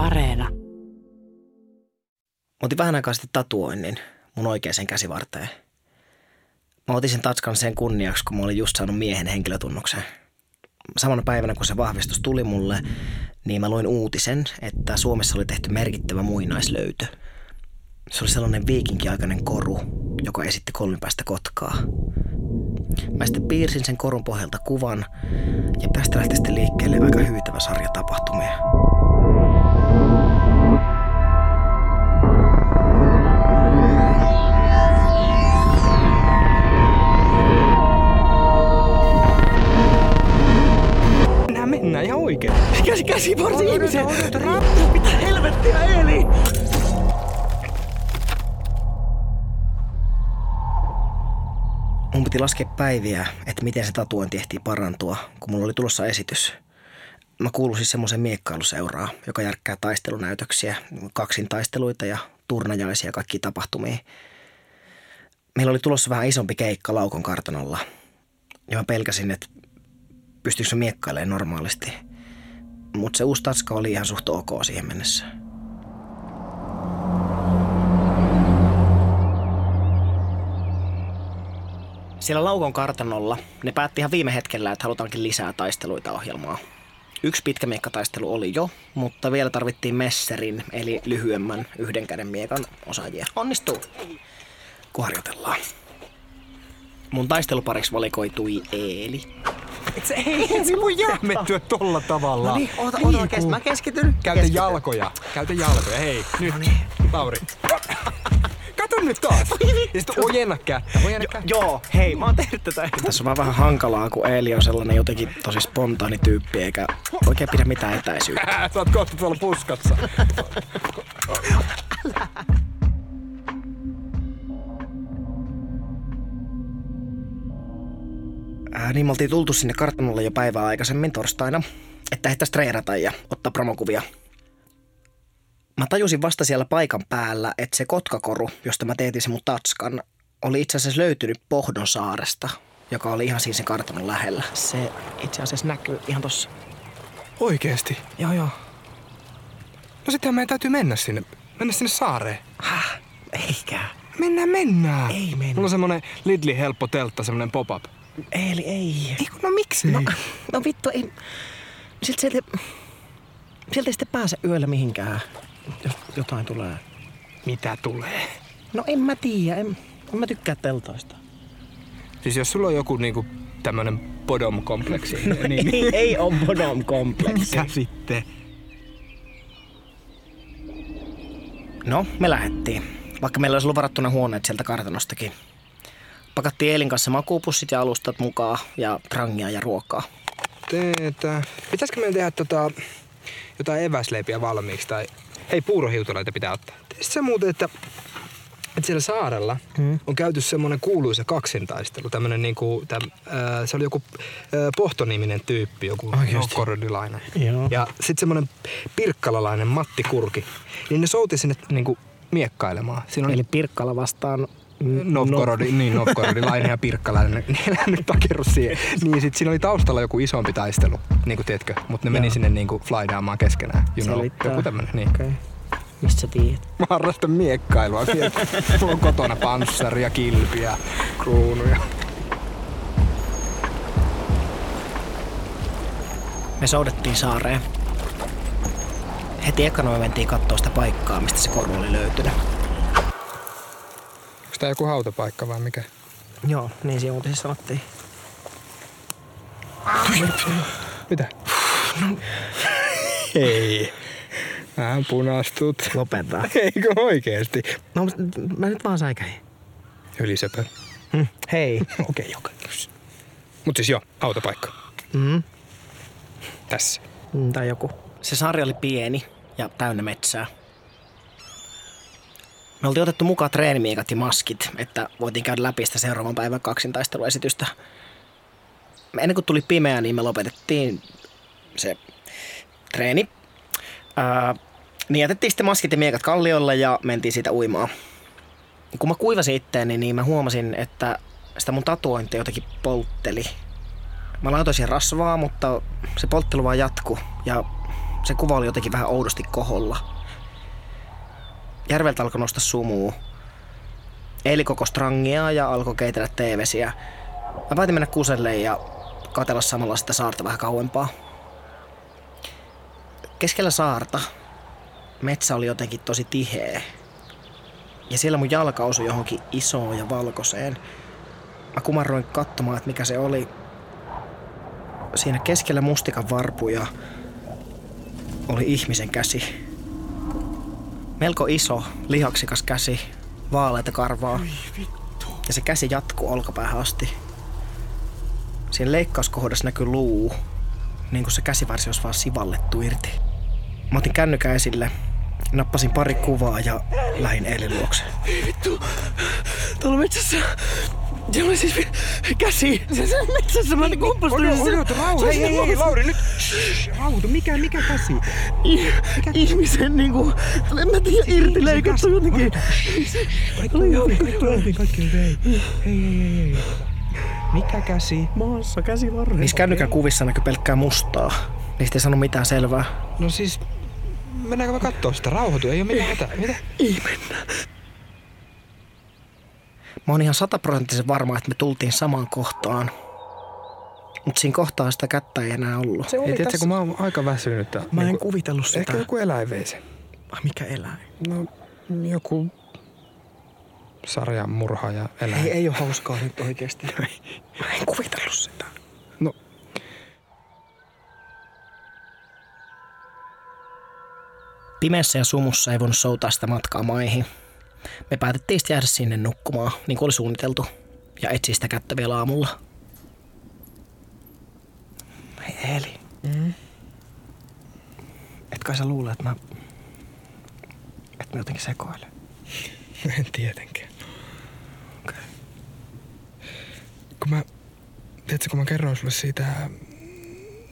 Areena. Mä otin vähän aikaa sitten tatuoinnin mun oikeaan käsivarteen. Mä otin sen tatskan sen kunniaksi, kun mä olin just saanut miehen henkilötunnuksen. Samana päivänä, kun se vahvistus tuli mulle, niin mä luin uutisen, että Suomessa oli tehty merkittävä muinaislöytö. Se oli sellainen viikinkiaikainen koru, joka esitti kolmipäistä kotkaa. Mä sitten piirsin sen korun pohjalta kuvan ja tästä lähti sitten liikkeelle aika hyytävä sarja tapahtumia. Käsi, käsi, varsin ihmisen! Mitä helvettiä, Eeli? Mun piti laskea päiviä, että miten se tatuointi ehtii parantua, kun mulla oli tulossa esitys. Mä kuulun siis semmoisen miekkailuseuraa, joka järkkää taistelunäytöksiä, kaksin taisteluita ja turnajaisia ja kaikki tapahtumia. Meillä oli tulossa vähän isompi keikka Laukon kartanolla. Ja mä pelkäsin, että pystyykö se miekkailemaan normaalisti. Mutta se uusi tatska oli ihan suht ok siihen mennessä. Siellä Laukon kartanolla ne päätti ihan viime hetkellä, että halutaankin lisää taisteluita ohjelmaa. Yksi pitkä miekkataistelu oli jo, mutta vielä tarvittiin messerin, eli lyhyemmän yhden käden miekan osaajia. Onnistuu, kun harjoitellaan. Mun taistelupariksi valikoitui Eeli. Et se ei, et se voi jähmettyä tolla tavalla. No niin, oota, oota oikeesti, mä keskityn. Käytä Keskityn. jalkoja. Käytä jalkoja. Hei, nyt. niin. Lauri. Kato nyt taas. Ja sitten ojenna kättä. Ojenna kättä. Joo, hei, mä oon tehnyt tätä. Tässä on vaan vähän hankalaa, kun Eeli on sellainen jotenkin tosi spontaani tyyppi, eikä oikein pidä mitään etäisyyttä. Sä oot kohta tuolla puskassa. niin me oltiin tultu sinne kartanolle jo päivää aikaisemmin torstaina, että ehtäisi treenata ja ottaa promokuvia. Mä tajusin vasta siellä paikan päällä, että se kotkakoru, josta mä teetin sen mun tatskan, oli itse asiassa löytynyt Pohdon saaresta, joka oli ihan siinä sen kartanon lähellä. Se itse asiassa näkyy ihan tossa. Oikeesti. Joo, joo. No sittenhän meidän täytyy mennä sinne. Mennä sinne saareen. Häh? Eikä. Mennään, mennään. Ei mennä. Mulla on semmonen Lidli helppo teltta, semmonen pop-up. Eeli, ei. Ei kun, no miksi No, no vittu, ei. Siltä sieltä, sieltä ei sitten pääse yöllä mihinkään, jos jotain tulee. Mitä tulee? No en mä tiedä, en, en mä tykkää teltoista. Siis jos sulla on joku niinku tämmönen podom-kompleksi, niin ei, ei on bodom kompleksi. mitä sitten? No, me lähdettiin. Vaikka meillä olisi ollut varattuna huoneet sieltä kartanostakin. Pakattiin Eelin kanssa makuupussit ja alustat mukaan ja trangia ja ruokaa. Teetä. Pitäisikö meidän tehdä tota, jotain eväsleipiä valmiiksi tai... Hei, puurohiutaleita pitää ottaa. Sitten se muuten, että, että siellä saarella Hmm. on käyty semmoinen kuuluisa kaksintaistelu. Tämmönen niinku, täm, ää, se oli joku ää, pohtoniminen tyyppi, joku. Joo. Ja sitten semmoinen pirkkalalainen Matti Kurki. Niin ne souti sinne niinku miekkailemaan. Siinä oli Eli Pirkkala vastaan... Novgorodi, no. niin Novgorodilainen ja pirkkalainen, niin älä nyt takerru siihen. Niin sit siinä oli taustalla joku isompi taistelu, niin kuin tiedätkö, mutta ne meni Joo. sinne niin kuin flydaamaan keskenään. You know, Selittää. joku tämmönen, niin. Okay. Mistä sä tiedät? Mä harrastan miekkailua? Mulla on kotona panssaria, kilpiä, kruunuja. Me soudettiin saareen. Heti ekana me mentiin katsoa sitä paikkaa, mistä se koru oli löytynyt. Onko tää joku hautapaikka vai mikä? Joo, niin siinä uutisissa sanottiin. Mitä? Ei. Vähän punastut. Lopeta. Eikö oikeesti? No, mä nyt vaan säikäin. Ylisepö. Hm. Hei. Okei, okay, okei. Mut siis joo, hautapaikka. Mm. Tässä. Mm, Tai joku. Se sarja oli pieni ja täynnä metsää. Me oltiin otettu mukaan treenimiekat ja maskit, että voitiin käydä läpi sitä seuraavan päivän kaksintaisteluesitystä. Ennen kuin tuli pimeä, niin me lopetettiin se treeni. Ää, niin jätettiin sitten maskit ja miekat kalliolle ja mentiin siitä uimaan. Kun mä kuivasin itteeni, niin mä huomasin, että sitä mun tatuointia jotenkin poltteli. Mä laitoin siihen rasvaa, mutta se polttelu vaan jatku. Ja Se kuva oli jotenkin vähän oudosti koholla. Järveltä alkoi nostaa sumuu. Eili koko strangia ja alkoi keitellä teevesiä. Mä päätin mennä kuselle ja katella samalla sitä saarta vähän kauempaa. Keskellä saarta metsä oli jotenkin tosi tiheä. Ja siellä mun jalka osui johonkin isoon ja valkoiseen. Mä kumarroin katsomaan, että mikä se oli. Siinä keskellä mustikan varpuja oli ihmisen käsi. Melko iso, lihaksikas käsi, vaaleita karvaa. Ja se käsi jatkuu olkapäähän asti. Siinä leikkauskohdassa näkyy luu, niin kuin se käsivarsi olisi vaan sivallettu irti. Mä otin kännykän esille, nappasin pari kuvaa ja lähin Eelin luokse. Vittu, tuolla metsässä. Se oli siis käsi. Se, se metsässä, mä kumpastuin. Odo, odo, rauha. Hei, hei, hei, Lauri, nyt. Shh, Rauhoitu, mikä, mikä käsi? I, ihmisen niinku, en mä tiedä, irti leikattu jotenkin. Kaikki on hyvin, kaikki on hyvin, kaikki on hyvin. Hei, hei, hei, hei. Mikä käsi? Maassa käsi varrella. Niissä kännykän kuvissa näkyy pelkkää mustaa. Niistä ei sano mitään selvää. No siis, mennäänkö me kattoo sitä? Rauhoitu, ei oo mitään hätää. Mitä? Ei mennä. Mä oon ihan sataprosenttisen varma, että me tultiin samaan kohtaan. Mutta siinä kohtaa sitä kättä ei enää ollut. Se oli tiedätkö, kun mä oon aika väsynyt. Mä en kuvitellut sitä. Ehkä joku eläin vei sen. Ai, mikä eläin? No, joku sarjan murhaaja eläin. Ei, ei ole hauskaa nyt oikeesti. Mä en kuvitellut sitä. No, Pimeässä ja sumussa ei voinut soutaa sitä matkaa maihin. Me päätettiin sitten jäädä sinne nukkumaan, niin kuin oli suunniteltu, ja etsiä sitä kättä vielä aamulla. Hei Eeli. Mm. Et kai sä luule, että mä... Että mä jotenkin sekoilen. en tietenkään. Okay. Kun mä, tiedätkö, kun mä kerroin sulle siitä,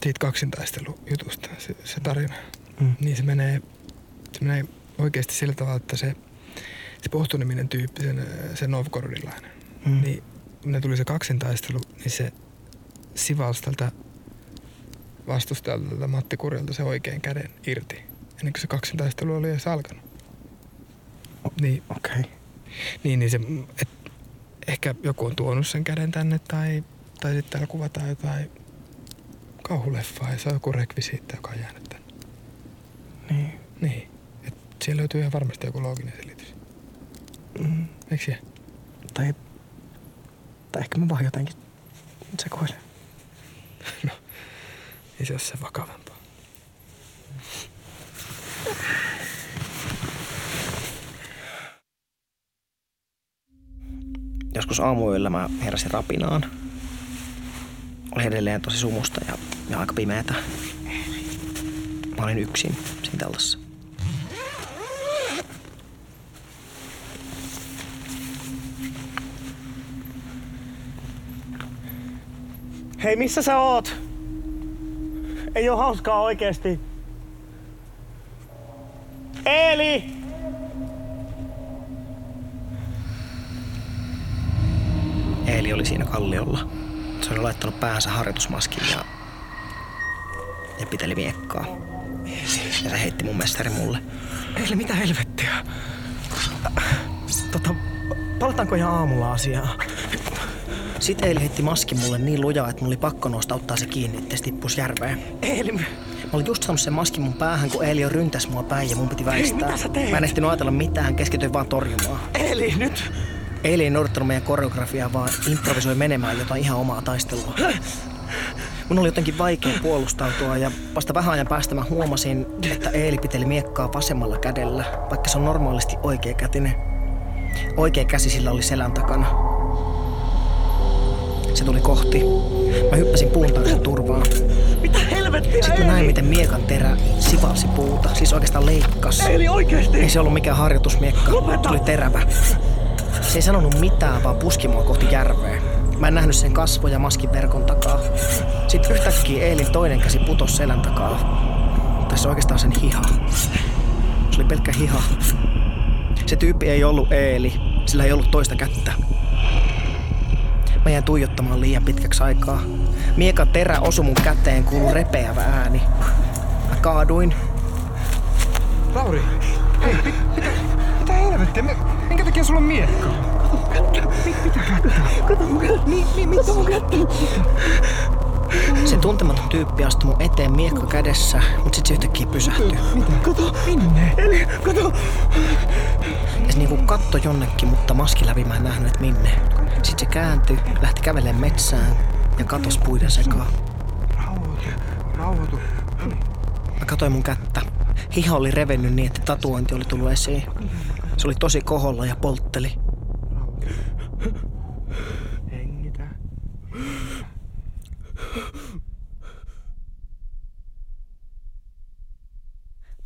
siitä kaksintaistelujutusta, se, se tarina, Mm. niin se menee, se menee oikeasti sillä tavalla, että se, se pohtoniminen tyyppi, sen, se Novgorodilainen, Mm. niin kun ne tuli se kaksintaistelu, niin se sivalsi tältä vastustajalta tältä Matti Kurjalta se oikein käden irti, ennen kuin se kaksintaistelu oli edes alkanut. Niin, Okei. Okay. niin, niin se, et, ehkä joku on tuonut sen käden tänne tai, tai sitten täällä kuvataan jotain kauhuleffaa ja se on joku rekvisiitta, joka on jäänyt tänne. Niin. Niin, et siellä löytyy ihan varmasti joku looginen selitys. Mm. Eikö siellä? Tai... Tai ehkä mä vaan jotenkin sekoilen. Ei se ole se vakavampaa. Joskus aamuyöllä mä heräsin rapinaan. Oli edelleen tosi sumusta ja, ja aika pimeätä. Mä olin yksin siinä teltassa. Hei, missä sä oot? Ei oo hauskaa oikeesti. Eeli! Eeli oli siinä kalliolla. Se oli laittanut päänsä harjoitusmaskin ja, ja piteli miekkaa. Ja se heitti mun mestari mulle. Eeli, mitä helvettiä? Tota, palataanko ihan aamulla asiaa? Sitten Eeli heitti maskin mulle niin lujaa, että mulla oli pakko nousta ottaa se kiinni, ettei se tippus järveen. Eeli, Mä olin just saanut sen maskin mun päähän, kun Eeli jo ryntäs mua päin ja mun piti väistää. mitä sä teet? Mä en ehtinyt ajatella mitään, keskityin vaan torjumaan. Eeli, nyt! Eili ei noudattanut meidän koreografiaa, vaan improvisoi menemään jotain ihan omaa taistelua. Mun oli jotenkin vaikea puolustautua ja vasta vähän ajan päästä mä huomasin, että Eeli piteli miekkaa vasemmalla kädellä, vaikka se on normaalisti oikea kätinen. Oikea käsi sillä oli selän takana. Se tuli kohti. Mä hyppäsin puun taakse turvaan. Mitä helvettiä, Sitten mä näin, miten miekan terä sivalsi puuta, siis oikeastaan leikkas. Eeli, oikeesti! Ei se ollut mikään harjoitusmiekka. Lopeta! Oli terävä. Se ei sanonut mitään, vaan puski mua kohti järveä. Mä en nähnyt sen kasvoja maskin verkon takaa. Sitten yhtäkkiä Eelin toinen käsi putos selän takaa. Tai se oikeastaan sen hiha. Se oli pelkkä hiha. Se tyyppi ei ollut Eeli, sillä ei ollut toista kättä. Mä jäin tuijottamaan liian pitkäksi aikaa. Miekan terä osui mun käteen, kuului repeävä ääni. Mä kaaduin. Lauri, hei, mit, mitä, mitä helvettiä? Mi- Minkä takia sulla on miekka? Mit, mitä kättä? Kato mun kättä. Niin, mitä mun kättä? Se tuntematon tyyppi astui mun eteen miekka kädessä, mutta sit se yhtäkkiä pysähtyi. Mitä? Kato. Minne? Eli, kato. Ja se niinku katto jonnekin, mutta maski läpi mä en nähnyt, että minne. Sitten se kääntyi, lähti kävelemään metsään ja katos puiden sekaan. Rauhoitu, rauhoitu. Mä katsoin mun kättä. Hiha oli revennyt niin, että tatuointi oli tullut esiin. Se oli tosi koholla ja poltteli. Hengitä.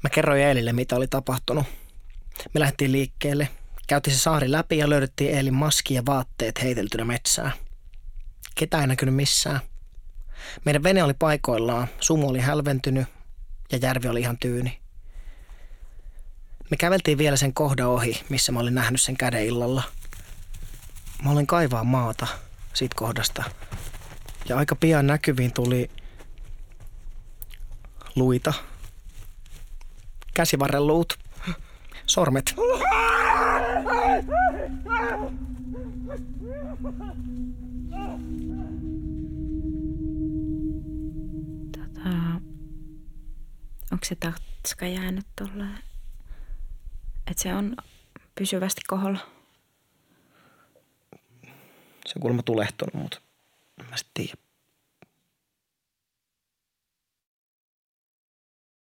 Mä kerroin Eelille, mitä oli tapahtunut. Me lähdettiin liikkeelle. Käytiin se saari läpi ja löydettiin Eelin maski ja vaatteet heiteltynä metsään. Ketä ei näkynyt missään. Meidän vene oli paikoillaan, sumu oli hälventynyt ja järvi oli ihan tyyni. Me käveltiin vielä sen kohdan ohi, missä mä olin nähnyt sen käden illalla. Mä olin kaivaa maata siitä kohdasta. Ja aika pian näkyviin tuli luita, käsivarren luut, sormet. Tota, onko se tatska jäänyt tolleen? Että se on pysyvästi koholla? Se on kuulemma tulehtunut, mutta mä sit tiedä.